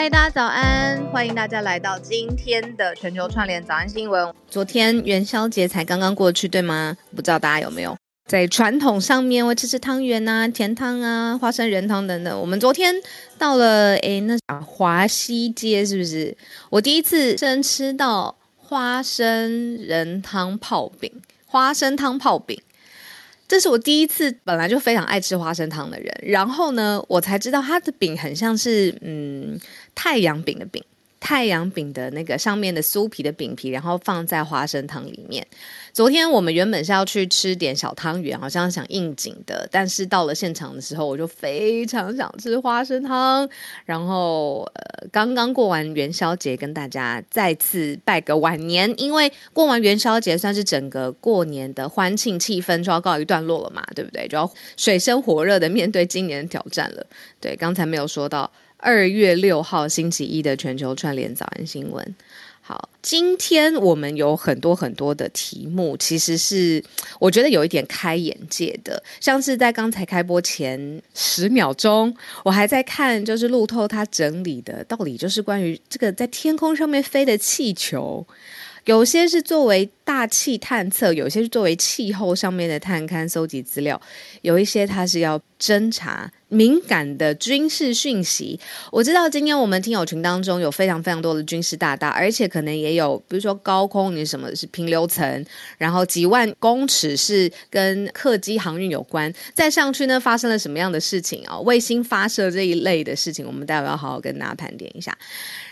嗨大家早安，欢迎大家来到今天的全球串联早安新闻。昨天元宵节才刚刚过去，对吗？不知道大家有没有在传统上面，我吃吃汤圆啊、甜汤啊、花生仁汤等等。我们昨天到了，哎，那华西街是不是？我第一次真吃到花生仁汤泡饼，花生汤泡饼。这是我第一次，本来就非常爱吃花生糖的人，然后呢，我才知道它的饼很像是嗯太阳饼的饼。太阳饼的那个上面的酥皮的饼皮，然后放在花生汤里面。昨天我们原本是要去吃点小汤圆，好像想应景的，但是到了现场的时候，我就非常想吃花生汤。然后呃，刚刚过完元宵节，跟大家再次拜个晚年，因为过完元宵节算是整个过年的欢庆气氛就要告一段落了嘛，对不对？就要水深火热的面对今年的挑战了。对，刚才没有说到。二月六号星期一的全球串联早安新闻。好，今天我们有很多很多的题目，其实是我觉得有一点开眼界的。像是在刚才开播前十秒钟，我还在看，就是路透他整理的，到底就是关于这个在天空上面飞的气球。有些是作为大气探测，有些是作为气候上面的探勘、搜集资料，有一些它是要侦查敏感的军事讯息。我知道今天我们听友群当中有非常非常多的军事大大，而且可能也有，比如说高空你什么是平流层，然后几万公尺是跟客机航运有关，再上去呢发生了什么样的事情啊？卫星发射这一类的事情，我们待会要好好跟大家盘点一下。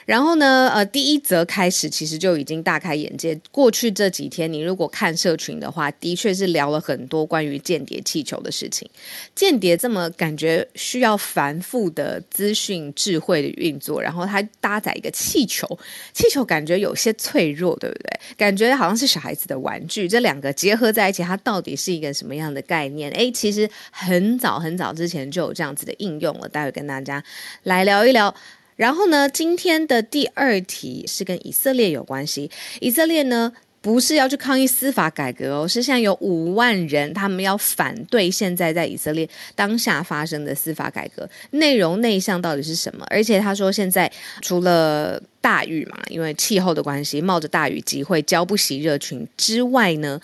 然后呢，呃，第一则开始其实就已经大开眼界。过去这几天，你如果看社群的话，的确是聊了很多关于间谍气球的事情。间谍这么感觉需要繁复的资讯智慧的运作，然后它搭载一个气球，气球感觉有些脆弱，对不对？感觉好像是小孩子的玩具。这两个结合在一起，它到底是一个什么样的概念？诶，其实很早很早之前就有这样子的应用了。待会跟大家来聊一聊。然后呢，今天的第二题是跟以色列有关系。以色列呢，不是要去抗议司法改革哦，是现在有五万人，他们要反对现在在以色列当下发生的司法改革。内容内向到底是什么？而且他说，现在除了大雨嘛，因为气候的关系，冒着大雨集会，交不起热群之外呢？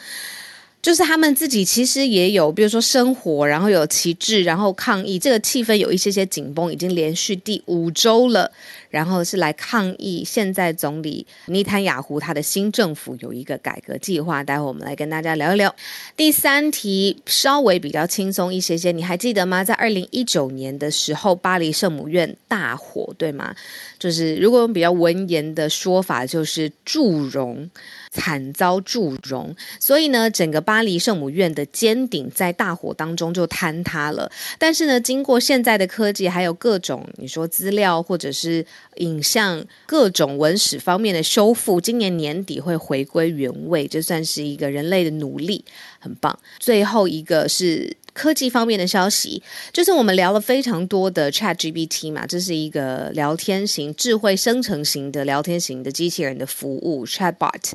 就是他们自己其实也有，比如说生活，然后有旗帜，然后抗议，这个气氛有一些些紧绷，已经连续第五周了。然后是来抗议现在总理尼坦雅胡他的新政府有一个改革计划，待会我们来跟大家聊一聊。第三题稍微比较轻松一些些，你还记得吗？在二零一九年的时候，巴黎圣母院大火，对吗？就是如果用比较文言的说法，就是祝融。惨遭祝融，所以呢，整个巴黎圣母院的尖顶在大火当中就坍塌了。但是呢，经过现在的科技，还有各种你说资料或者是影像、各种文史方面的修复，今年年底会回归原位，这算是一个人类的努力，很棒。最后一个是。科技方面的消息，就是我们聊了非常多的 Chat GPT 嘛，这是一个聊天型、智慧生成型的聊天型的机器人的服务 Chatbot，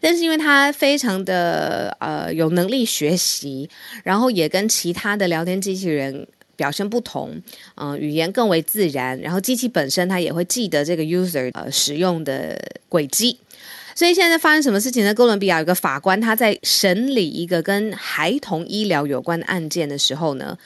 但是因为它非常的呃有能力学习，然后也跟其他的聊天机器人表现不同，嗯，语言更为自然，然后机器本身它也会记得这个 user 呃使用的轨迹。所以现在发生什么事情呢？哥伦比亚有个法官，他在审理一个跟孩童医疗有关的案件的时候呢，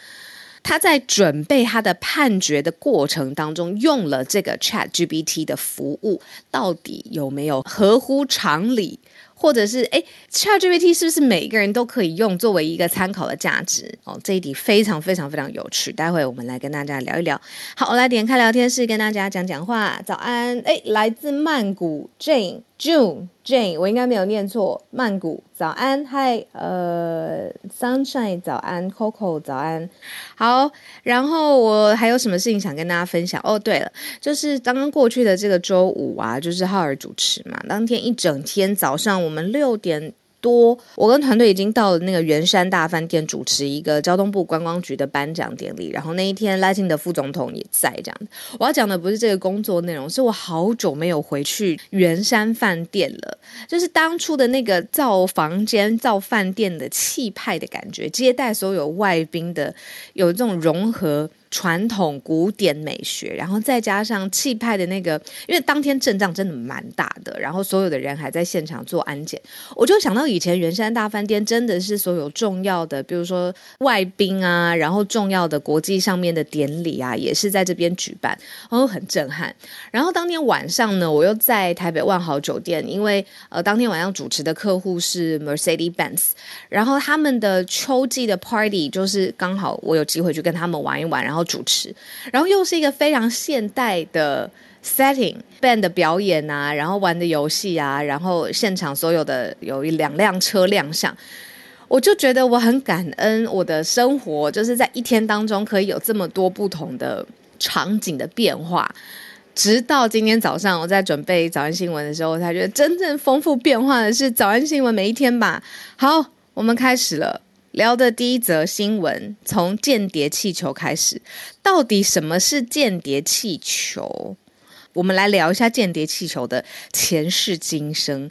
他在准备他的判决的过程当中，用了这个 Chat GPT 的服务，到底有没有合乎常理？或者是哎，ChatGPT 是不是每一个人都可以用作为一个参考的价值？哦，这一题非常非常非常有趣，待会我们来跟大家聊一聊。好，我来点开聊天室跟大家讲讲话。早安，哎，来自曼谷 Jane。June Jane，我应该没有念错。曼谷早安嗨呃，Sunshine 早安，Coco 早安，好。然后我还有什么事情想跟大家分享？哦，对了，就是刚刚过去的这个周五啊，就是浩尔主持嘛，当天一整天早上我们六点。多，我跟团队已经到了那个圆山大饭店主持一个交通部观光局的颁奖典礼，然后那一天赖清德副总统也在。这样，我要讲的不是这个工作内容，是我好久没有回去圆山饭店了，就是当初的那个造房间、造饭店的气派的感觉，接待所有外宾的，有这种融合。传统古典美学，然后再加上气派的那个，因为当天阵仗真的蛮大的，然后所有的人还在现场做安检，我就想到以前圆山大饭店真的是所有重要的，比如说外宾啊，然后重要的国际上面的典礼啊，也是在这边举办，然后很震撼。然后当天晚上呢，我又在台北万豪酒店，因为呃当天晚上主持的客户是 Mercedes Benz，然后他们的秋季的 party 就是刚好我有机会去跟他们玩一玩，然后。主持，然后又是一个非常现代的 setting，band 的表演啊，然后玩的游戏啊，然后现场所有的有一两辆车亮相，我就觉得我很感恩我的生活，就是在一天当中可以有这么多不同的场景的变化。直到今天早上，我在准备早安新闻的时候，我才觉得真正丰富变化的是早安新闻每一天吧。好，我们开始了。聊的第一则新闻，从间谍气球开始。到底什么是间谍气球？我们来聊一下间谍气球的前世今生。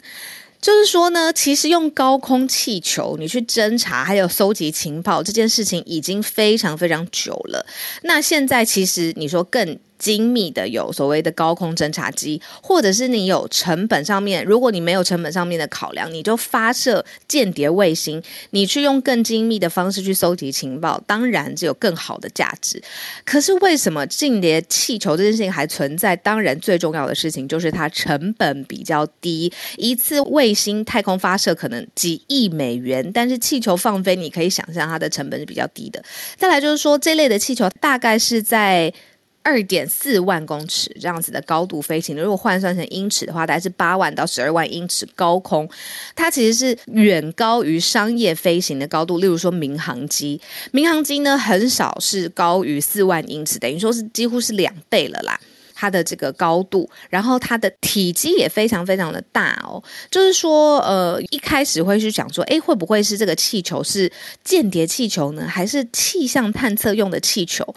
就是说呢，其实用高空气球你去侦查还有搜集情报这件事情，已经非常非常久了。那现在其实你说更。精密的有所谓的高空侦察机，或者是你有成本上面，如果你没有成本上面的考量，你就发射间谍卫星，你去用更精密的方式去搜集情报，当然就有更好的价值。可是为什么间谍气球这件事情还存在？当然最重要的事情就是它成本比较低，一次卫星太空发射可能几亿美元，但是气球放飞，你可以想象它的成本是比较低的。再来就是说，这类的气球大概是在。二点四万公尺这样子的高度飞行，如果换算成英尺的话，大概是八万到十二万英尺高空。它其实是远高于商业飞行的高度。例如说民航机，民航机呢很少是高于四万英尺，等于说是几乎是两倍了啦。它的这个高度，然后它的体积也非常非常的大哦。就是说，呃，一开始会去想说，哎，会不会是这个气球是间谍气球呢，还是气象探测用的气球？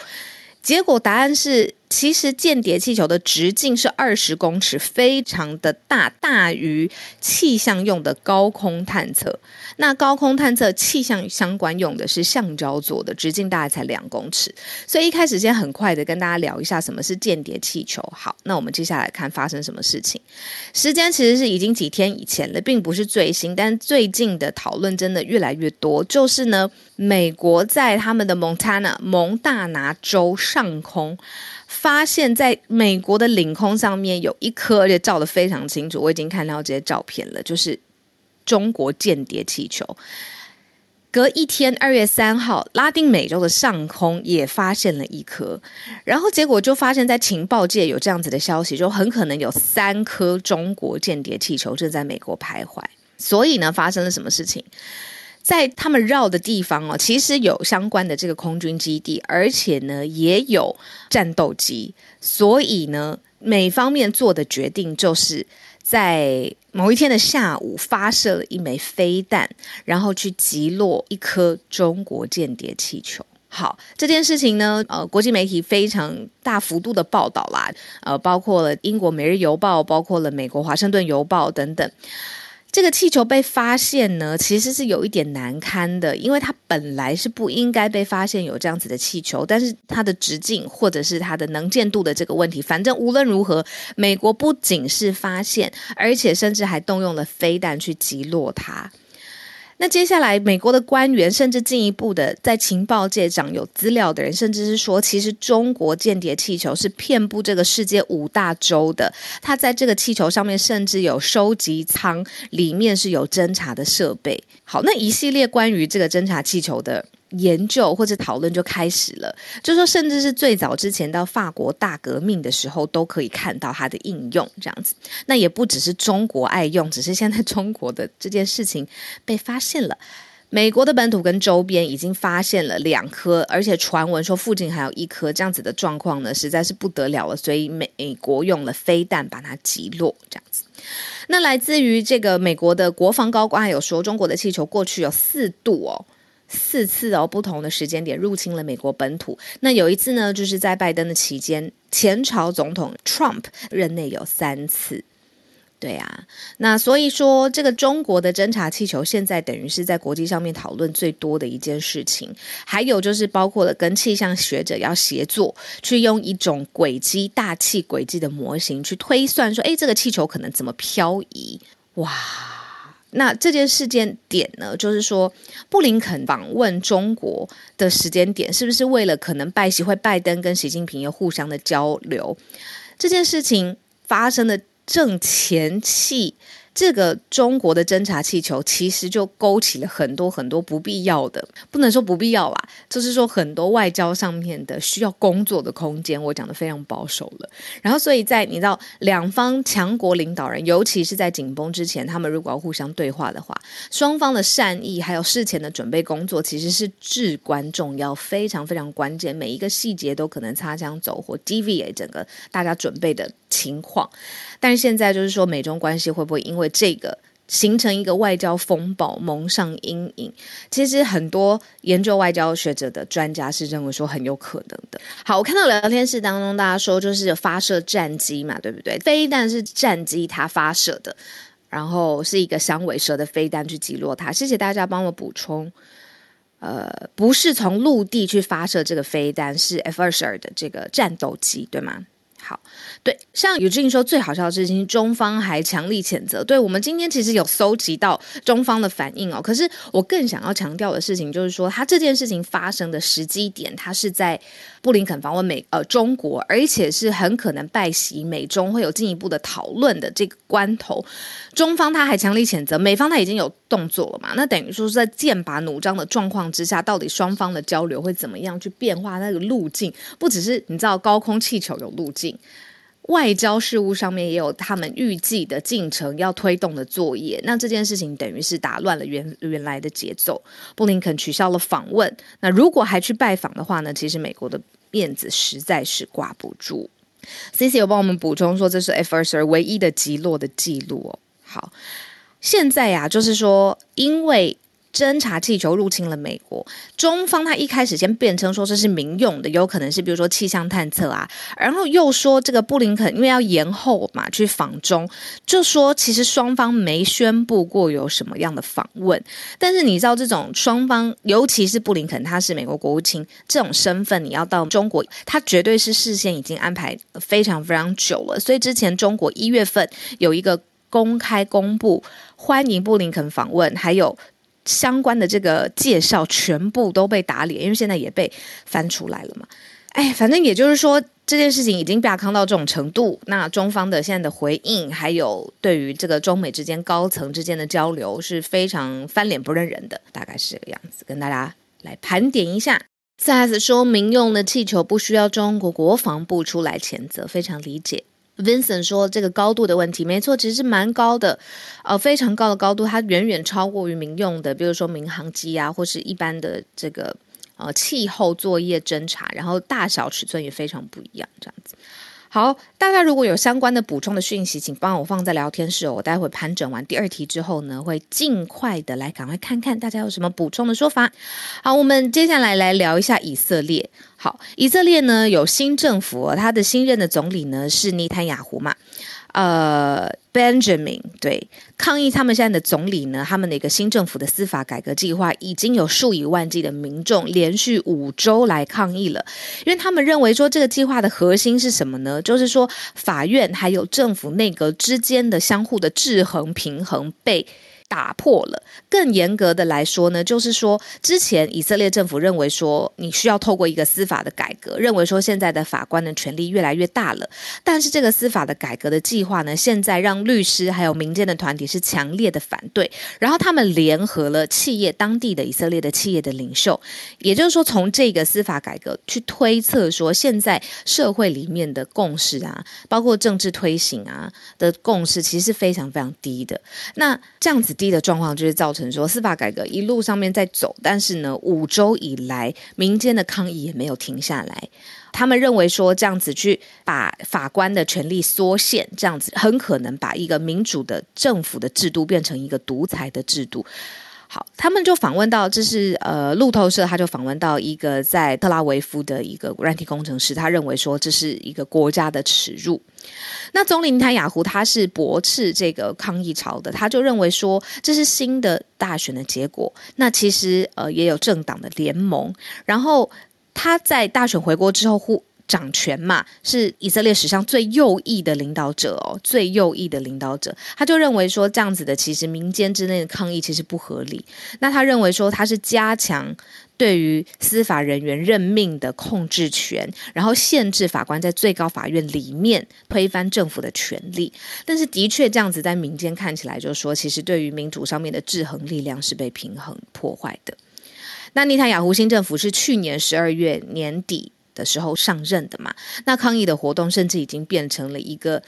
结果答案是。其实间谍气球的直径是二十公尺，非常的大，大于气象用的高空探测。那高空探测气象相关用的是橡胶做的，直径大概才两公尺。所以一开始先很快的跟大家聊一下什么是间谍气球。好，那我们接下来看发生什么事情。时间其实是已经几天以前了，并不是最新，但最近的讨论真的越来越多。就是呢，美国在他们的蒙塔纳蒙大拿州上空。发现，在美国的领空上面有一颗，而且照的非常清楚。我已经看到这些照片了，就是中国间谍气球。隔一天，二月三号，拉丁美洲的上空也发现了一颗，然后结果就发现，在情报界有这样子的消息，就很可能有三颗中国间谍气球正在美国徘徊。所以呢，发生了什么事情？在他们绕的地方哦，其实有相关的这个空军基地，而且呢也有战斗机，所以呢美方面做的决定就是在某一天的下午发射了一枚飞弹，然后去击落一颗中国间谍气球。好，这件事情呢，呃，国际媒体非常大幅度的报道啦，呃，包括了英国《每日邮报》，包括了美国《华盛顿邮报》等等。这个气球被发现呢，其实是有一点难堪的，因为它本来是不应该被发现有这样子的气球，但是它的直径或者是它的能见度的这个问题，反正无论如何，美国不仅是发现，而且甚至还动用了飞弹去击落它。那接下来，美国的官员甚至进一步的在情报界长有资料的人，甚至是说，其实中国间谍气球是遍布这个世界五大洲的。它在这个气球上面甚至有收集舱，里面是有侦查的设备。好，那一系列关于这个侦察气球的。研究或者讨论就开始了，就说甚至是最早之前到法国大革命的时候，都可以看到它的应用这样子。那也不只是中国爱用，只是现在中国的这件事情被发现了，美国的本土跟周边已经发现了两颗，而且传闻说附近还有一颗，这样子的状况呢，实在是不得了了。所以美国用了飞弹把它击落，这样子。那来自于这个美国的国防高官有说，中国的气球过去有四度哦。四次哦，不同的时间点入侵了美国本土。那有一次呢，就是在拜登的期间，前朝总统 Trump 任内有三次。对啊，那所以说，这个中国的侦察气球现在等于是在国际上面讨论最多的一件事情。还有就是包括了跟气象学者要协作，去用一种轨迹大气轨迹的模型去推算，说，哎，这个气球可能怎么漂移？哇！那这件事件点呢，就是说，布林肯访问中国的时间点，是不是为了可能拜习会拜登跟习近平有互相的交流？这件事情发生的正前期。这个中国的侦察气球其实就勾起了很多很多不必要的，不能说不必要啦，就是说很多外交上面的需要工作的空间。我讲的非常保守了。然后，所以在你知道两方强国领导人，尤其是在紧绷之前，他们如果要互相对话的话，双方的善意还有事前的准备工作，其实是至关重要，非常非常关键。每一个细节都可能擦枪走火 dva 整个大家准备的情况。但是现在就是说，美中关系会不会因为这个形成一个外交风暴，蒙上阴影？其实很多研究外交学者的专家是认为说很有可能的。好，我看到聊天室当中大家说就是发射战机嘛，对不对？飞弹是战机它发射的，然后是一个响尾蛇的飞弹去击落它。谢谢大家帮我补充，呃，不是从陆地去发射这个飞弹，是 F 二十二的这个战斗机，对吗？好，对，像宇俊说最好笑的事情，中方还强力谴责。对我们今天其实有搜集到中方的反应哦。可是我更想要强调的事情，就是说他这件事情发生的时机点，他是在布林肯访问美呃中国，而且是很可能拜习美中会有进一步的讨论的这个关头，中方他还强力谴责，美方他已经有动作了嘛？那等于说是在剑拔弩张的状况之下，到底双方的交流会怎么样去变化那个路径？不只是你知道高空气球有路径。外交事务上面也有他们预计的进程要推动的作业，那这件事情等于是打乱了原原来的节奏。布林肯取消了访问，那如果还去拜访的话呢？其实美国的面子实在是挂不住。C C 有帮我们补充说，这是 F 二十二唯一的击落的记录哦。好，现在呀，就是说因为。侦察气球入侵了美国，中方他一开始先辩称说这是民用的，有可能是比如说气象探测啊，然后又说这个布林肯因为要延后嘛去访中，就说其实双方没宣布过有什么样的访问，但是你知道这种双方，尤其是布林肯他是美国国务卿这种身份，你要到中国，他绝对是事先已经安排非常非常久了，所以之前中国一月份有一个公开公布欢迎布林肯访问，还有。相关的这个介绍全部都被打脸，因为现在也被翻出来了嘛。哎，反正也就是说，这件事情已经被康到这种程度。那中方的现在的回应，还有对于这个中美之间高层之间的交流，是非常翻脸不认人的，大概是这个样子。跟大家来盘点一下。四 S 说，民用的气球不需要中国国防部出来谴责，非常理解。Vincent 说：“这个高度的问题，没错，其实是蛮高的，呃，非常高的高度，它远远超过于民用的，比如说民航机啊，或是一般的这个呃气候作业侦查，然后大小尺寸也非常不一样，这样子。”好，大家如果有相关的补充的讯息，请帮我放在聊天室哦。我待会盘整完第二题之后呢，会尽快的来赶快看看大家有什么补充的说法。好，我们接下来来聊一下以色列。好，以色列呢有新政府，他的新任的总理呢是尼坦雅胡嘛。呃，Benjamin 对抗议他们现在的总理呢，他们的一个新政府的司法改革计划，已经有数以万计的民众连续五周来抗议了，因为他们认为说这个计划的核心是什么呢？就是说法院还有政府内阁之间的相互的制衡平衡被。打破了。更严格的来说呢，就是说，之前以色列政府认为说，你需要透过一个司法的改革，认为说现在的法官的权力越来越大了。但是这个司法的改革的计划呢，现在让律师还有民间的团体是强烈的反对。然后他们联合了企业当地的以色列的企业的领袖，也就是说，从这个司法改革去推测说，现在社会里面的共识啊，包括政治推行啊的共识，其实是非常非常低的。那这样子。低的状况就是造成说司法改革一路上面在走，但是呢，五周以来民间的抗议也没有停下来。他们认为说这样子去把法官的权力缩限，这样子很可能把一个民主的政府的制度变成一个独裁的制度。好，他们就访问到，这是呃路透社，他就访问到一个在特拉维夫的一个软体工程师，他认为说这是一个国家的耻辱。那总理塔雅胡他是驳斥这个抗议潮的，他就认为说这是新的大选的结果。那其实呃也有政党的联盟，然后他在大选回国之后呼。掌权嘛，是以色列史上最右翼的领导者哦，最右翼的领导者，他就认为说这样子的，其实民间之内的抗议其实不合理。那他认为说他是加强对于司法人员任命的控制权，然后限制法官在最高法院里面推翻政府的权利。但是的确这样子在民间看起来，就是说其实对于民主上面的制衡力量是被平衡破坏的。那尼塔雅胡新政府是去年十二月年底。的时候上任的嘛，那抗议的活动甚至已经变成了一个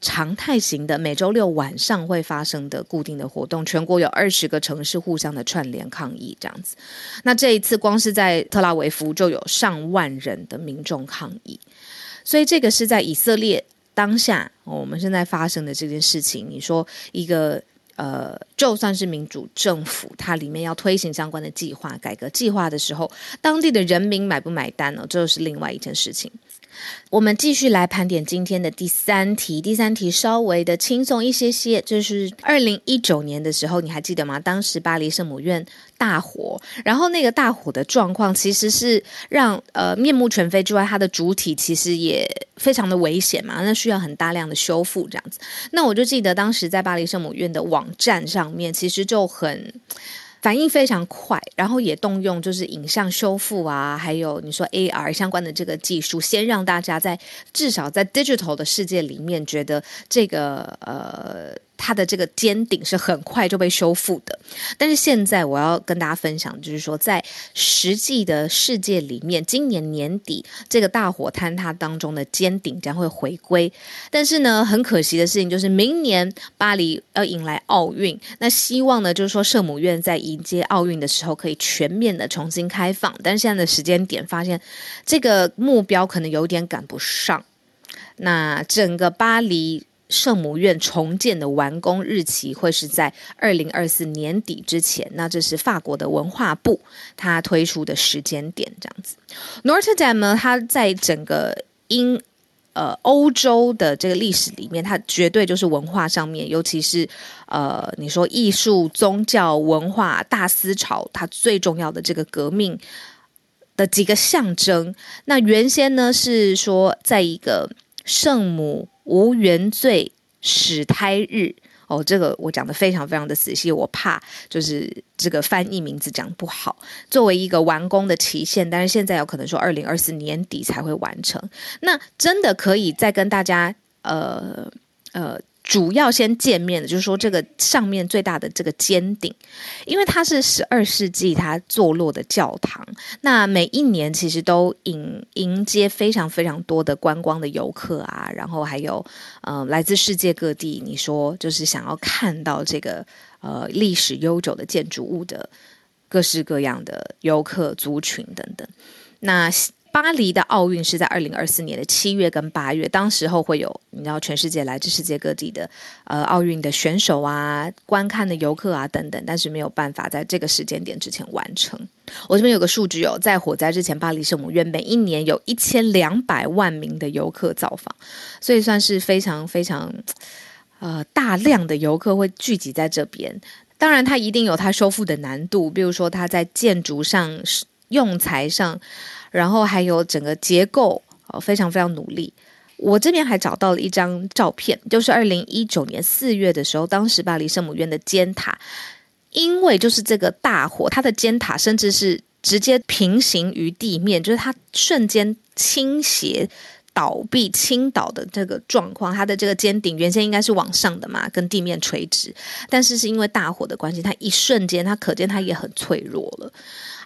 常态型的，每周六晚上会发生的固定的活动。全国有二十个城市互相的串联抗议，这样子。那这一次光是在特拉维夫就有上万人的民众抗议，所以这个是在以色列当下我们现在发生的这件事情。你说一个。呃，就算是民主政府，它里面要推行相关的计划、改革计划的时候，当地的人民买不买单呢？这是另外一件事情。我们继续来盘点今天的第三题。第三题稍微的轻松一些些，就是二零一九年的时候，你还记得吗？当时巴黎圣母院大火，然后那个大火的状况其实是让呃面目全非之外，它的主体其实也非常的危险嘛，那需要很大量的修复这样子。那我就记得当时在巴黎圣母院的网站上面，其实就很。反应非常快，然后也动用就是影像修复啊，还有你说 AR 相关的这个技术，先让大家在至少在 digital 的世界里面觉得这个呃。它的这个尖顶是很快就被修复的，但是现在我要跟大家分享，就是说在实际的世界里面，今年年底这个大火坍塌当中的尖顶将会回归。但是呢，很可惜的事情就是明年巴黎要迎来奥运，那希望呢就是说圣母院在迎接奥运的时候可以全面的重新开放，但是现在的时间点发现这个目标可能有点赶不上。那整个巴黎。圣母院重建的完工日期会是在二零二四年底之前，那这是法国的文化部它推出的时间点，这样子。Notre Dame 呢，它在整个英呃欧洲的这个历史里面，它绝对就是文化上面，尤其是呃你说艺术、宗教、文化大思潮，它最重要的这个革命的几个象征。那原先呢是说，在一个圣母。无原罪始胎日哦，这个我讲的非常非常的仔细，我怕就是这个翻译名字讲不好。作为一个完工的期限，但是现在有可能说二零二四年底才会完成。那真的可以再跟大家呃呃。主要先见面的，就是说这个上面最大的这个尖顶，因为它是十二世纪它坐落的教堂，那每一年其实都迎迎接非常非常多的观光的游客啊，然后还有呃来自世界各地，你说就是想要看到这个呃历史悠久的建筑物的各式各样的游客族群等等。那巴黎的奥运是在二零二四年的七月跟八月，当时候会有你知道全世界来自世界各地的呃奥运的选手啊、观看的游客啊等等，但是没有办法在这个时间点之前完成。我这边有个数据哦，在火灾之前，巴黎圣母院每一年有一千两百万名的游客造访，所以算是非常非常呃大量的游客会聚集在这边。当然，它一定有它修复的难度，比如说它在建筑上、用材上。然后还有整个结构，非常非常努力。我这边还找到了一张照片，就是二零一九年四月的时候，当时巴黎圣母院的尖塔，因为就是这个大火，它的尖塔甚至是直接平行于地面，就是它瞬间倾斜。倒闭倾倒的这个状况，它的这个尖顶原先应该是往上的嘛，跟地面垂直，但是是因为大火的关系，它一瞬间，它可见它也很脆弱了。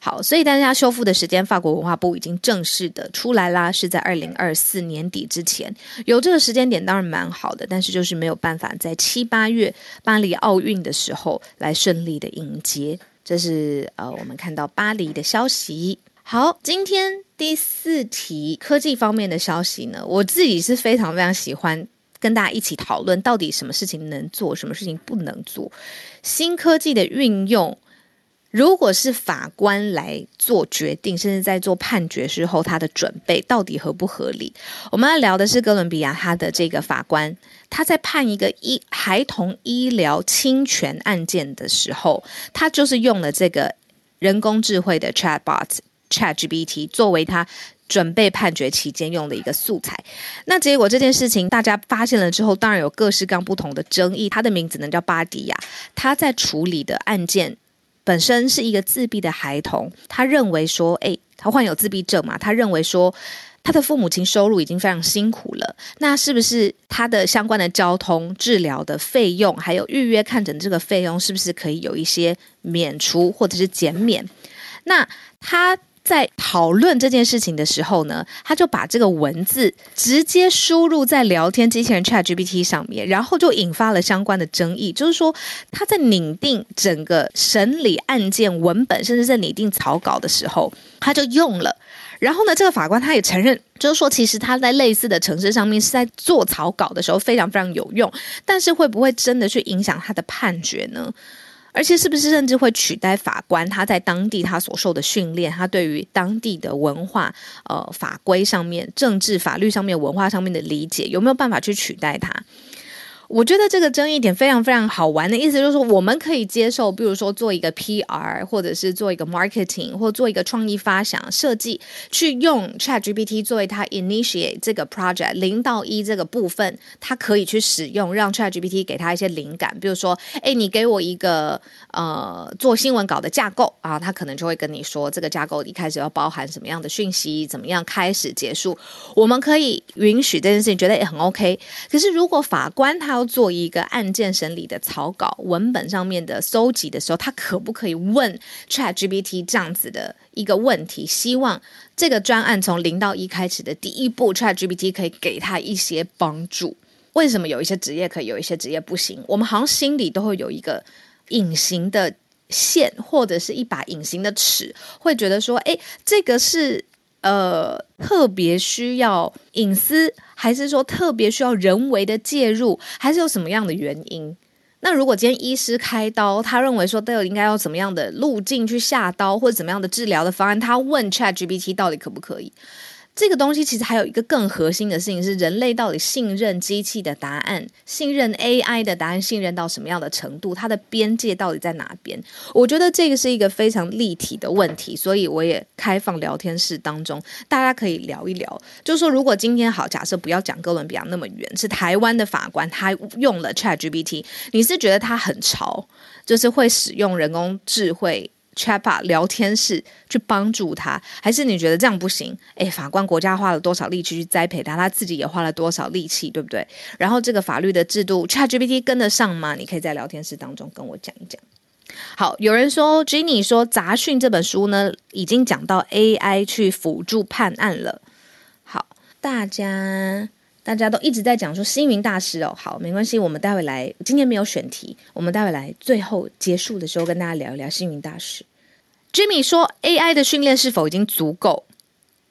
好，所以大家修复的时间，法国文化部已经正式的出来啦，是在二零二四年底之前，有这个时间点当然蛮好的，但是就是没有办法在七八月巴黎奥运的时候来顺利的迎接。这是呃，我们看到巴黎的消息。好，今天第四题科技方面的消息呢，我自己是非常非常喜欢跟大家一起讨论，到底什么事情能做，什么事情不能做。新科技的运用，如果是法官来做决定，甚至在做判决时候，他的准备到底合不合理？我们要聊的是哥伦比亚他的这个法官，他在判一个医孩童医疗侵权案件的时候，他就是用了这个人工智慧的 Chatbot。ChatGPT 作为他准备判决期间用的一个素材，那结果这件事情大家发现了之后，当然有各式各样不同的争议。他的名字呢叫巴迪亚，他在处理的案件本身是一个自闭的孩童，他认为说，哎，他患有自闭症嘛，他认为说他的父母亲收入已经非常辛苦了，那是不是他的相关的交通、治疗的费用，还有预约看诊这个费用，是不是可以有一些免除或者是减免？那他。在讨论这件事情的时候呢，他就把这个文字直接输入在聊天机器人 ChatGPT 上面，然后就引发了相关的争议。就是说，他在拟定整个审理案件文本，甚至在拟定草稿的时候，他就用了。然后呢，这个法官他也承认，就是说，其实他在类似的城市上面是在做草稿的时候非常非常有用，但是会不会真的去影响他的判决呢？而且是不是甚至会取代法官？他在当地他所受的训练，他对于当地的文化、呃法规上面、政治法律上面、文化上面的理解，有没有办法去取代他？我觉得这个争议点非常非常好玩的意思就是说，我们可以接受，比如说做一个 PR，或者是做一个 marketing，或做一个创意发想设计，去用 ChatGPT 作为它 initiate 这个 project 零到一这个部分，它可以去使用，让 ChatGPT 给他一些灵感。比如说，哎，你给我一个呃做新闻稿的架构啊，他可能就会跟你说，这个架构一开始要包含什么样的讯息，怎么样开始结束。我们可以允许这件事情，觉得也很 OK。可是如果法官他做一个案件审理的草稿文本上面的搜集的时候，他可不可以问 Chat GPT 这样子的一个问题？希望这个专案从零到一开始的第一步，Chat GPT 可以给他一些帮助。为什么有一些职业可以，有一些职业不行？我们好像心里都会有一个隐形的线，或者是一把隐形的尺，会觉得说，哎，这个是。呃，特别需要隐私，还是说特别需要人为的介入，还是有什么样的原因？那如果今天医师开刀，他认为说都有应该要怎么样的路径去下刀，或者怎么样的治疗的方案，他问 Chat GPT 到底可不可以？这个东西其实还有一个更核心的事情是，人类到底信任机器的答案、信任 AI 的答案、信任到什么样的程度？它的边界到底在哪边？我觉得这个是一个非常立体的问题，所以我也开放聊天室当中，大家可以聊一聊。就是说，如果今天好，假设不要讲哥伦比亚那么远，是台湾的法官他用了 ChatGPT，你是觉得他很潮，就是会使用人工智慧？Chatbot 聊天室去帮助他，还是你觉得这样不行？诶，法官国家花了多少力气去栽培他，他自己也花了多少力气，对不对？然后这个法律的制度，ChatGPT 跟得上吗？你可以在聊天室当中跟我讲一讲。好，有人说 Jenny 说《杂讯》这本书呢，已经讲到 AI 去辅助判案了。好，大家。大家都一直在讲说星云大师哦，好，没关系，我们待会来，今天没有选题，我们待会来最后结束的时候跟大家聊一聊星云大师。Jimmy 说 AI 的训练是否已经足够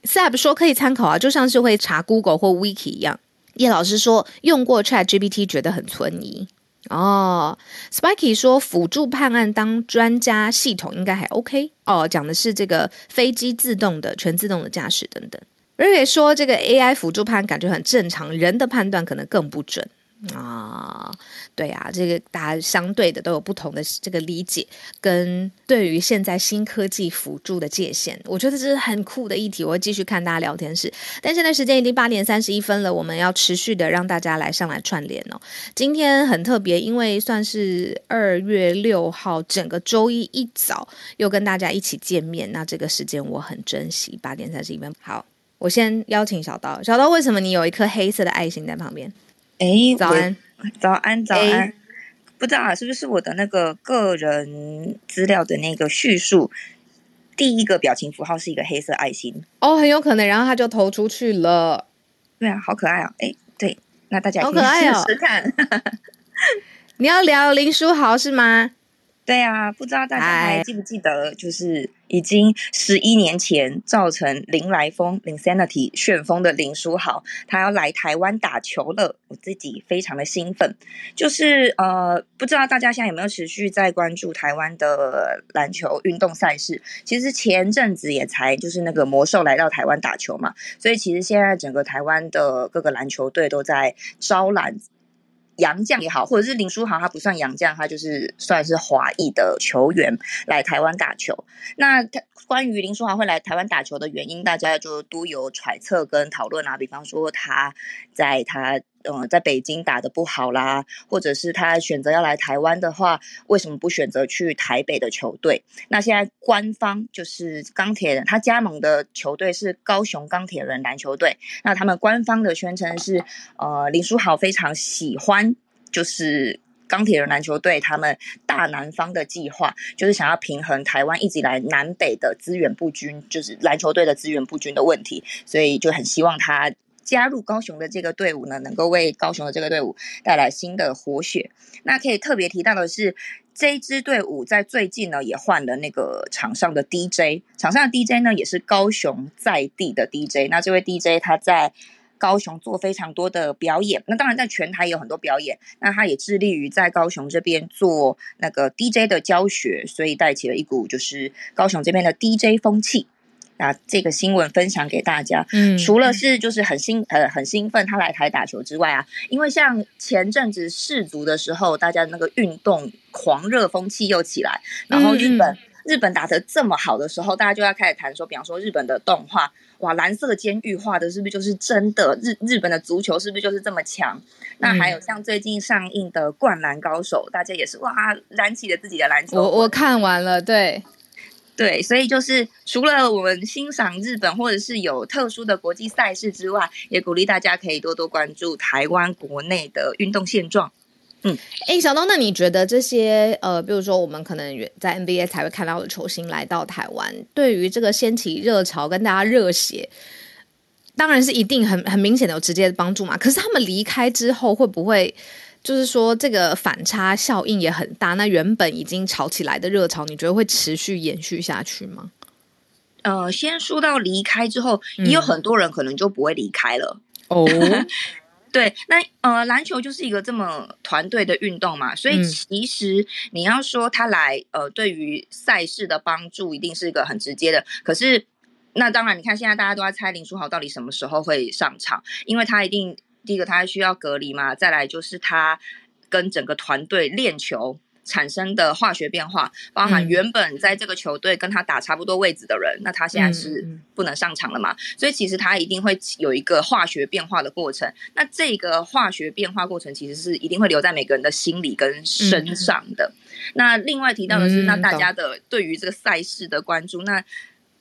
？Sab 说可以参考啊，就像是会查 Google 或 Wiki 一样。叶老师说用过 Chat GPT 觉得很存疑哦。Spiky 说辅助判案当专家系统应该还 OK 哦，讲的是这个飞机自动的全自动的驾驶等等。瑞瑞说这个 AI 辅助判感觉很正常，人的判断可能更不准。啊，对啊，这个大家相对的都有不同的这个理解，跟对于现在新科技辅助的界限，我觉得这是很酷的议题。我会继续看大家聊天室，但现在时间已经八点三十一分了，我们要持续的让大家来上来串联哦。今天很特别，因为算是二月六号，整个周一一早又跟大家一起见面，那这个时间我很珍惜。八点三十一分，好，我先邀请小刀。小刀，为什么你有一颗黑色的爱心在旁边？哎，早安，早安，早安！不知道啊，是不是我的那个个人资料的那个叙述，第一个表情符号是一个黑色爱心哦，很有可能，然后他就投出去了。对啊，好可爱啊！哎，对，那大家好可爱哦，试试看。你要聊林书豪是吗？对啊，不知道大家还记不记得，就是已经十一年前造成林来疯、林 sanity 旋风的林书豪，他要来台湾打球了，我自己非常的兴奋。就是呃，不知道大家现在有没有持续在关注台湾的篮球运动赛事？其实前阵子也才就是那个魔兽来到台湾打球嘛，所以其实现在整个台湾的各个篮球队都在招揽。洋将也好，或者是林书豪，他不算洋将，他就是算是华裔的球员来台湾打球。那他关于林书豪会来台湾打球的原因，大家就都有揣测跟讨论啊。比方说他在他。嗯，在北京打的不好啦，或者是他选择要来台湾的话，为什么不选择去台北的球队？那现在官方就是钢铁人，他加盟的球队是高雄钢铁人篮球队。那他们官方的宣称是，呃，林书豪非常喜欢，就是钢铁人篮球队他们大南方的计划，就是想要平衡台湾一直以来南北的资源不均，就是篮球队的资源不均的问题，所以就很希望他。加入高雄的这个队伍呢，能够为高雄的这个队伍带来新的活血。那可以特别提到的是，这支队伍在最近呢也换了那个场上的 DJ，场上的 DJ 呢也是高雄在地的 DJ。那这位 DJ 他在高雄做非常多的表演，那当然在全台有很多表演。那他也致力于在高雄这边做那个 DJ 的教学，所以带起了一股就是高雄这边的 DJ 风气。把这个新闻分享给大家。嗯，除了是就是很兴呃很兴奋他来台打球之外啊，因为像前阵子世足的时候，大家那个运动狂热风气又起来，然后日本日本打得这么好的时候，大家就要开始谈说，比方说日本的动画，哇，蓝色监狱画的是不是就是真的？日日本的足球是不是就是这么强？那还有像最近上映的《灌篮高手》，大家也是哇燃起了自己的篮球。我我看完了，对。对，所以就是除了我们欣赏日本或者是有特殊的国际赛事之外，也鼓励大家可以多多关注台湾国内的运动现状。嗯，哎，小东，那你觉得这些呃，比如说我们可能在 NBA 才会看到的球星来到台湾，对于这个掀起热潮跟大家热血，当然是一定很很明显的有直接的帮助嘛？可是他们离开之后会不会？就是说，这个反差效应也很大。那原本已经炒起来的热潮，你觉得会持续延续下去吗？呃，先说到离开之后，也有很多人可能就不会离开了。哦，对，那呃，篮球就是一个这么团队的运动嘛，所以其实你要说他来，呃，对于赛事的帮助，一定是一个很直接的。可是，那当然，你看现在大家都在猜林书豪到底什么时候会上场，因为他一定。第一个，他需要隔离嘛？再来就是他跟整个团队练球产生的化学变化，包含原本在这个球队跟他打差不多位置的人，那他现在是不能上场了嘛？所以其实他一定会有一个化学变化的过程。那这个化学变化过程其实是一定会留在每个人的心里跟身上的。那另外提到的是，那大家的对于这个赛事的关注，那。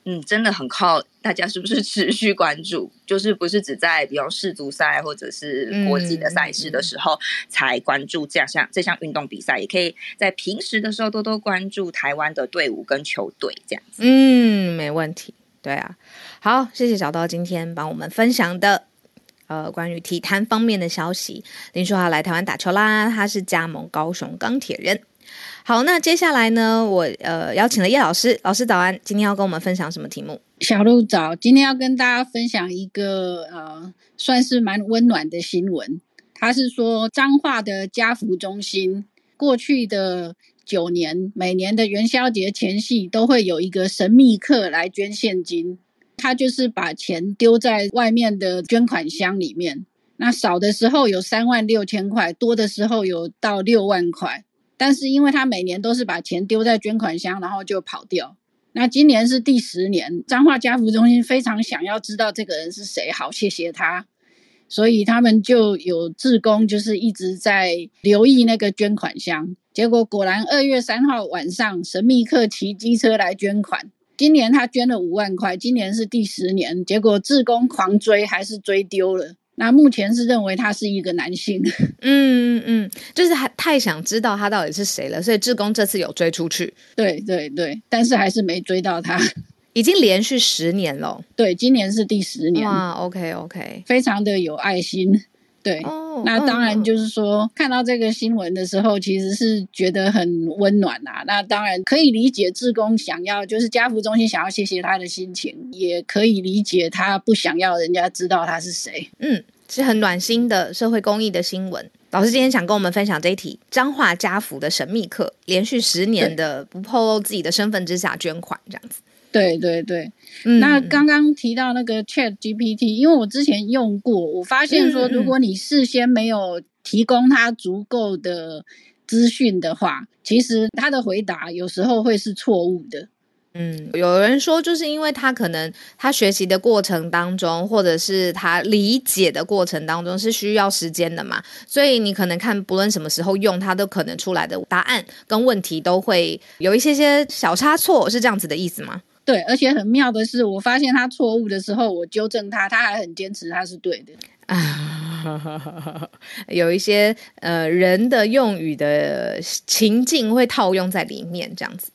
嗯，真的很靠大家是不是持续关注，就是不是只在比如世足赛或者是国际的赛事的时候才关注这样像这项运动比赛，也可以在平时的时候多多关注台湾的队伍跟球队这样子。嗯，没问题。对啊，好，谢谢小刀今天帮我们分享的呃关于体坛方面的消息。林书豪来台湾打球啦，他是加盟高雄钢铁人。好，那接下来呢？我呃邀请了叶老师，老师早安，今天要跟我们分享什么题目？小鹿早，今天要跟大家分享一个呃，算是蛮温暖的新闻。他是说彰化的家福中心，过去的九年，每年的元宵节前夕，都会有一个神秘客来捐现金。他就是把钱丢在外面的捐款箱里面，那少的时候有三万六千块，多的时候有到六万块。但是因为他每年都是把钱丢在捐款箱，然后就跑掉。那今年是第十年，彰化家福中心非常想要知道这个人是谁，好谢谢他，所以他们就有志工，就是一直在留意那个捐款箱。结果果然二月三号晚上，神秘客骑机车来捐款。今年他捐了五万块，今年是第十年，结果志工狂追，还是追丢了。那目前是认为他是一个男性，嗯嗯嗯，就是还太想知道他到底是谁了，所以志工这次有追出去。对对对，但是还是没追到他，已经连续十年了。对，今年是第十年。哇，OK OK，非常的有爱心。对，那当然就是说，看到这个新闻的时候，其实是觉得很温暖呐。那当然可以理解志工想要，就是家福中心想要谢谢他的心情，也可以理解他不想要人家知道他是谁。嗯，是很暖心的社会公益的新闻。老师今天想跟我们分享这一题：彰化家福的神秘客，连续十年的不透露自己的身份之下捐款，这样子。对对对，嗯那刚刚提到那个 Chat GPT，因为我之前用过，我发现说，如果你事先没有提供它足够的资讯的话，其实他的回答有时候会是错误的。嗯，有人说，就是因为他可能他学习的过程当中，或者是他理解的过程当中是需要时间的嘛，所以你可能看不论什么时候用，它都可能出来的答案跟问题都会有一些些小差错，是这样子的意思吗？对，而且很妙的是，我发现他错误的时候，我纠正他，他还很坚持他是对的啊。有一些呃人的用语的情境会套用在里面，这样子。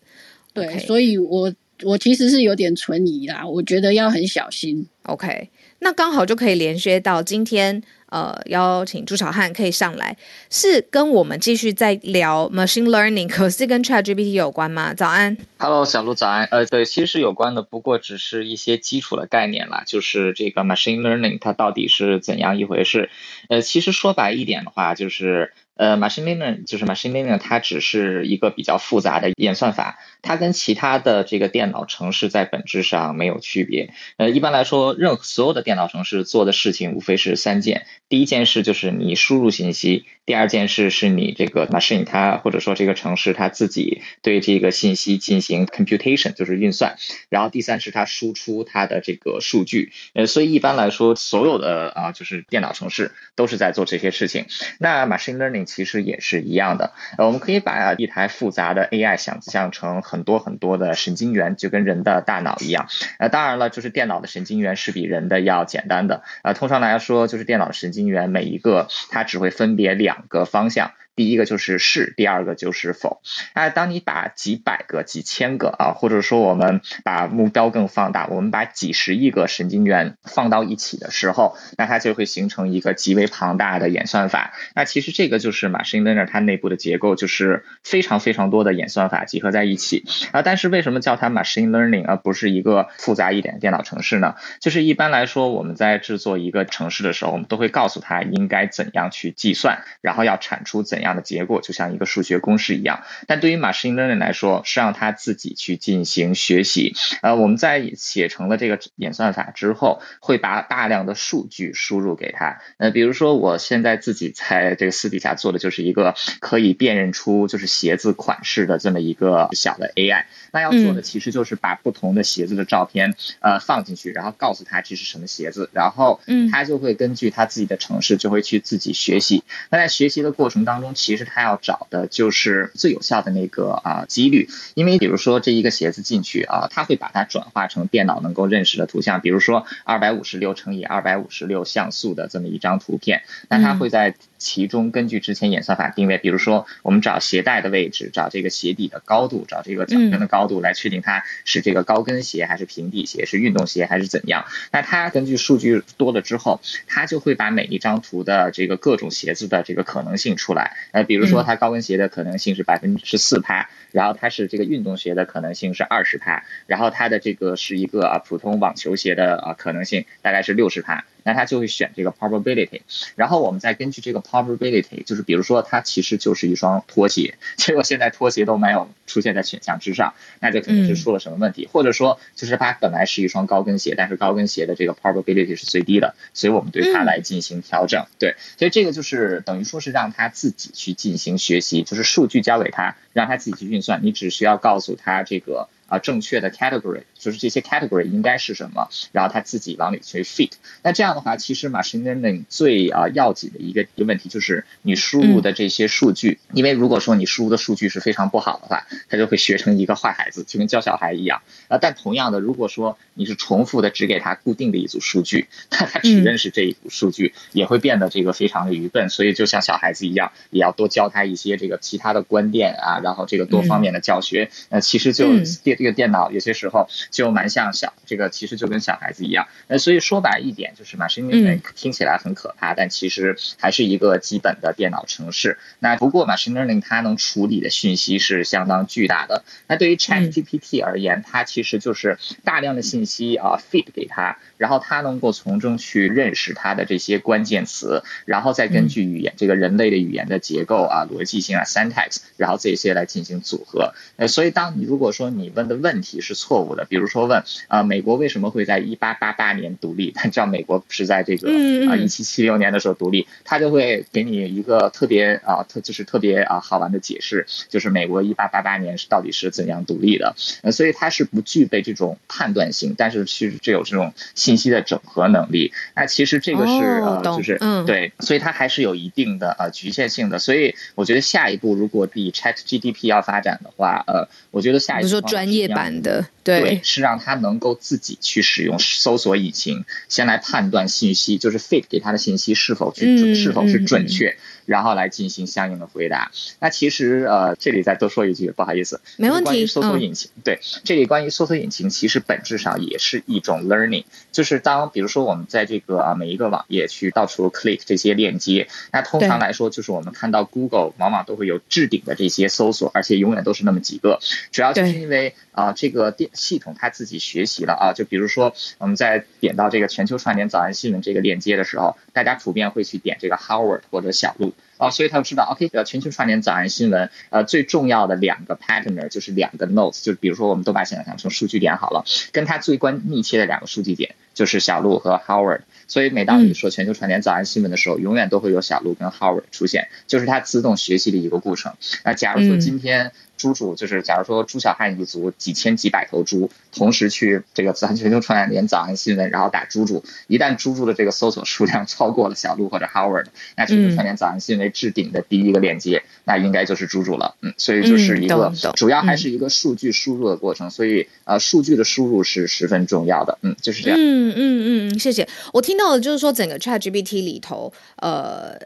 对，所以我我其实是有点存疑啦，我觉得要很小心。OK，那刚好就可以连接到今天。呃，邀请朱小汉可以上来，是跟我们继续在聊 machine learning，可是跟 Chat GPT 有关吗？早安，Hello，小鹿早安。呃，对，其实有关的，不过只是一些基础的概念啦，就是这个 machine learning 它到底是怎样一回事？呃，其实说白一点的话，就是。呃，machine learning 就是 machine learning，它只是一个比较复杂的演算法，它跟其他的这个电脑城市在本质上没有区别。呃，一般来说，任所有的电脑城市做的事情无非是三件：第一件事就是你输入信息；第二件事是你这个 machine 它或者说这个城市它自己对这个信息进行 computation，就是运算；然后第三是它输出它的这个数据。呃，所以一般来说，所有的啊就是电脑城市都是在做这些事情。那 machine learning 其实也是一样的，呃，我们可以把一台复杂的 AI 想象成很很多很多的神经元，就跟人的大脑一样。呃，当然了，就是电脑的神经元是比人的要简单的。呃，通常来说，就是电脑神经元每一个它只会分别两个方向。第一个就是是，第二个就是否。那当你把几百个、几千个啊，或者说我们把目标更放大，我们把几十亿个神经元放到一起的时候，那它就会形成一个极为庞大的演算法。那其实这个就是 machine learning 它内部的结构，就是非常非常多的演算法集合在一起啊。但是为什么叫它 machine learning 而不是一个复杂一点的电脑程式呢？就是一般来说，我们在制作一个程式的时候，我们都会告诉它应该怎样去计算，然后要产出怎样。样的结果就像一个数学公式一样，但对于 machine learning 来说是让它自己去进行学习。呃，我们在写成了这个演算法之后，会把大量的数据输入给它。呃，比如说我现在自己在这个私底下做的就是一个可以辨认出就是鞋子款式的这么一个小的 AI。那要做的其实就是把不同的鞋子的照片呃放进去，然后告诉他这是什么鞋子，然后他就会根据他自己的城市就会去自己学习。那在学习的过程当中，其实他要找的就是最有效的那个啊几率，因为比如说这一个鞋子进去啊，他会把它转化成电脑能够认识的图像，比如说二百五十六乘以二百五十六像素的这么一张图片，那他会在其中根据之前演算法定位，比如说我们找鞋带的位置，找这个鞋底的高度，找这个脚跟的高度来确定它是这个高跟鞋还是平底鞋，是运动鞋还是怎样。那它根据数据多了之后，它就会把每一张图的这个各种鞋子的这个可能性出来。呃，比如说它高跟鞋的可能性是百分之四趴，然后它是这个运动鞋的可能性是二十趴，然后它的这个是一个啊普通网球鞋的啊可能性大概是六十趴。那他就会选这个 probability，然后我们再根据这个 probability，就是比如说它其实就是一双拖鞋，结果现在拖鞋都没有出现在选项之上，那就肯定是出了什么问题，或者说就是它本来是一双高跟鞋，但是高跟鞋的这个 probability 是最低的，所以我们对它来进行调整。对，所以这个就是等于说是让他自己去进行学习，就是数据交给他，让他自己去运算，你只需要告诉他这个。啊，正确的 category 就是这些 category 应该是什么，然后他自己往里去 fit。那这样的话，其实 machine learning 最啊要紧的一个一个问题就是你输入的这些数据，因为如果说你输入的数据是非常不好的话，它就会学成一个坏孩子，就跟教小孩一样。啊，但同样的，如果说你是重复的只给他固定的一组数据，那他只认识这一组数据，也会变得这个非常的愚笨。所以就像小孩子一样，也要多教他一些这个其他的观点啊，然后这个多方面的教学。那其实就电。这个电脑有些时候就蛮像小，这个其实就跟小孩子一样。那所以说白一点，就是 machine learning 听起来很可怕，但其实还是一个基本的电脑程式。那不过 machine learning 它能处理的讯息是相当巨大的。那对于 Chat GPT 而言，它其实就是大量的信息啊 feed 给它，然后它能够从中去认识它的这些关键词，然后再根据语言这个人类的语言的结构啊、逻辑性啊、syntax，然后这些来进行组合。呃，所以当你如果说你问的问题是错误的，比如说问啊，美国为什么会在一八八八年独立？但知道美国是在这个啊一七七六年的时候独立，他就会给你一个特别啊特就是特别啊好玩的解释，就是美国一八八八年是到底是怎样独立的？呃，所以它是不具备这种判断性，但是其实具有这种信息的整合能力。那其实这个是呃就是对，所以它还是有一定的呃局限性的。所以我觉得下一步如果比 Chat GDP 要发展的话，呃，我觉得下一步说专业版。的对，是让他能够自己去使用搜索引擎，先来判断信息，就是 feed 给他的信息是否去是否是准确，然后来进行相应的回答。那其实呃，这里再多说一句，不好意思，没问题。关于搜索引擎，对，这里关于搜索引擎，其实本质上也是一种 learning，就是当比如说我们在这个啊每一个网页去到处 click 这些链接，那通常来说就是我们看到 Google 往往都会有置顶的这些搜索，而且永远都是那么几个，主要就是因为啊这个电系统它自己学习了啊，就比如说我们在点到这个全球串联早安新闻这个链接的时候，大家普遍会去点这个 Howard 或者小鹿啊，所以他就知道 OK，呃，全球串联早安新闻呃最重要的两个 partner 就是两个 nodes，就是比如说我们都把想象成数据点好了，跟它最关密切的两个数据点就是小鹿和 Howard，所以每当你说全球串联早安新闻的时候，永远都会有小鹿跟 Howard 出现，就是它自动学习的一个过程。那假如说今天。猪猪就是，假如说朱小汉一族几千几百头猪同时去这个自然全球串联早安新闻，然后打猪猪，一旦猪猪的这个搜索数量超过了小鹿或者 Howard，那全球串联早安新闻置顶的第一个链接，那应该就是猪猪了。嗯，所以就是一个主要还是一个数据输入的过程，所以呃，数据的输入是十分重要的。嗯，就是这样。嗯嗯嗯，谢谢。我听到的就是说整个 ChatGPT 里头，呃。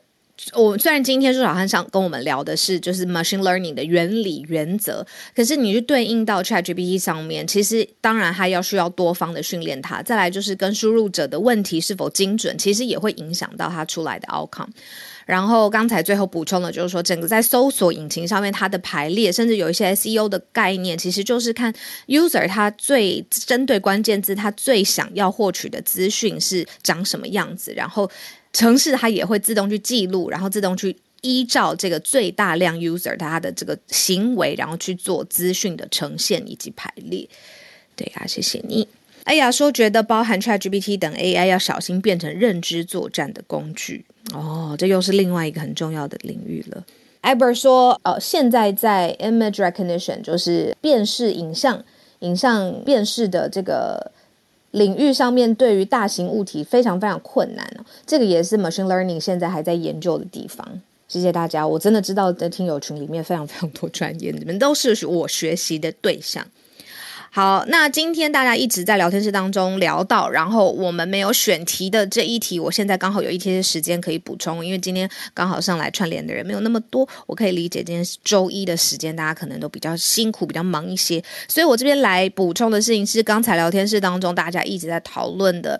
我虽然今天朱小汉想跟我们聊的是就是 machine learning 的原理原则，可是你去对应到 ChatGPT 上面，其实当然还要需要多方的训练它。再来就是跟输入者的问题是否精准，其实也会影响到它出来的 outcome。然后刚才最后补充的就是说，整个在搜索引擎上面它的排列，甚至有一些 SEO 的概念，其实就是看 user 他最针对关键字，他最想要获取的资讯是长什么样子，然后。城市它也会自动去记录，然后自动去依照这个最大量 user 他的这个行为，然后去做资讯的呈现以及排列。对啊，谢谢你。哎呀，说觉得包含 ChatGPT 等 AI 要小心变成认知作战的工具哦，这又是另外一个很重要的领域了。Eber 说，呃，现在在 image recognition 就是辨识影像、影像辨识的这个。领域上面对于大型物体非常非常困难，这个也是 machine learning 现在还在研究的地方。谢谢大家，我真的知道的听友群里面非常非常多专业，你们都是我学习的对象。好，那今天大家一直在聊天室当中聊到，然后我们没有选题的这一题，我现在刚好有一些时间可以补充，因为今天刚好上来串联的人没有那么多，我可以理解今天周一的时间大家可能都比较辛苦，比较忙一些，所以我这边来补充的事情是刚才聊天室当中大家一直在讨论的。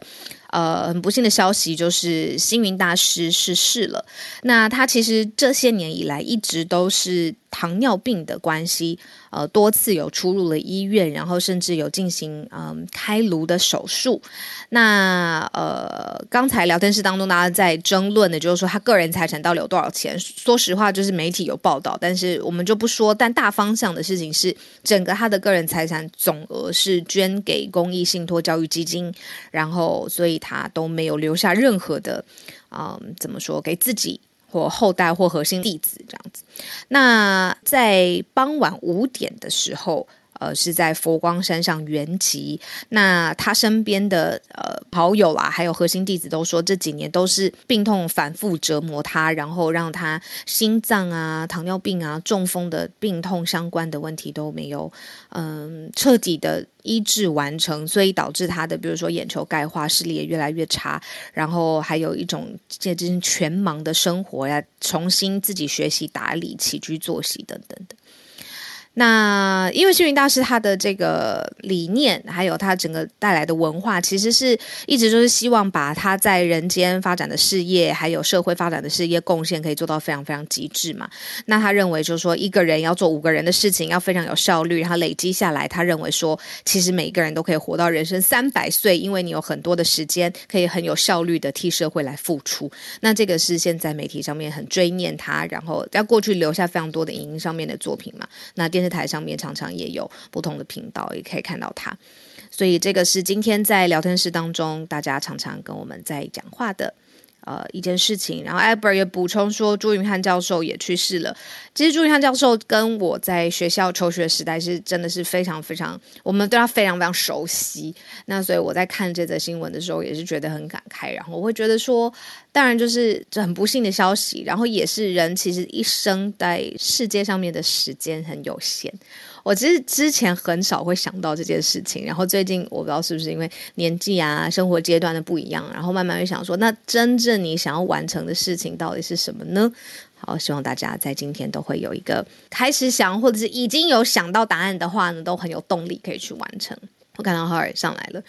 呃，很不幸的消息就是星云大师逝世了。那他其实这些年以来一直都是糖尿病的关系，呃，多次有出入了医院，然后甚至有进行嗯开颅的手术。那呃，刚才聊天室当中大家在争论的就是说他个人财产到底有多少钱？说实话，就是媒体有报道，但是我们就不说。但大方向的事情是，整个他的个人财产总额是捐给公益信托教育基金，然后所以他都没有留下任何的，嗯，怎么说给自己或后代或核心弟子这样子。那在傍晚五点的时候。呃，是在佛光山上圆寂。那他身边的呃好友啦，还有核心弟子都说，这几年都是病痛反复折磨他，然后让他心脏啊、糖尿病啊、中风的病痛相关的问题都没有嗯彻底的医治完成，所以导致他的比如说眼球钙化、视力也越来越差，然后还有一种这这全盲的生活呀，重新自己学习打理、起居作息等等的。那因为星云大师他的这个理念，还有他整个带来的文化，其实是一直都是希望把他在人间发展的事业，还有社会发展的事业贡献可以做到非常非常极致嘛。那他认为就是说，一个人要做五个人的事情，要非常有效率，然后累积下来，他认为说，其实每一个人都可以活到人生三百岁，因为你有很多的时间可以很有效率的替社会来付出。那这个是现在媒体上面很追念他，然后在过去留下非常多的影音上面的作品嘛。那电电视。台上面常常也有不同的频道，也可以看到他，所以这个是今天在聊天室当中大家常常跟我们在讲话的呃一件事情。然后艾伯也补充说，朱云汉教授也去世了。其实朱云汉教授跟我在学校求学时代是真的是非常非常，我们对他非常非常熟悉。那所以我在看这则新闻的时候，也是觉得很感慨。然后我会觉得说，当然就是这很不幸的消息，然后也是人其实一生在世界上面的时间很有限。我其实之前很少会想到这件事情，然后最近我不知道是不是因为年纪啊、生活阶段的不一样，然后慢慢会想说，那真正你想要完成的事情到底是什么呢？好，希望大家在今天都会有一个开始想，或者是已经有想到答案的话呢，都很有动力可以去完成。我看到浩尔上来了，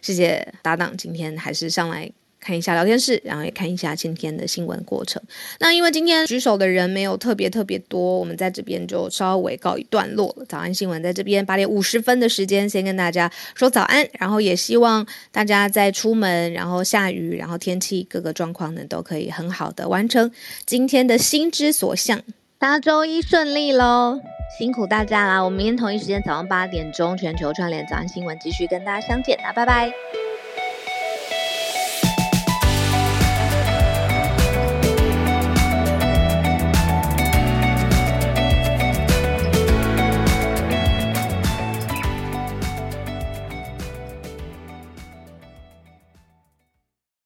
谢谢搭档，今天还是上来。看一下聊天室，然后也看一下今天的新闻过程。那因为今天举手的人没有特别特别多，我们在这边就稍微告一段落了。早安新闻在这边八点五十分的时间，先跟大家说早安，然后也希望大家在出门，然后下雨，然后天气各个状况呢都可以很好的完成今天的心之所向。大家周一顺利喽，辛苦大家啦！我们明天同一时间早上八点钟全球串联早安新闻继续跟大家相见，那拜拜。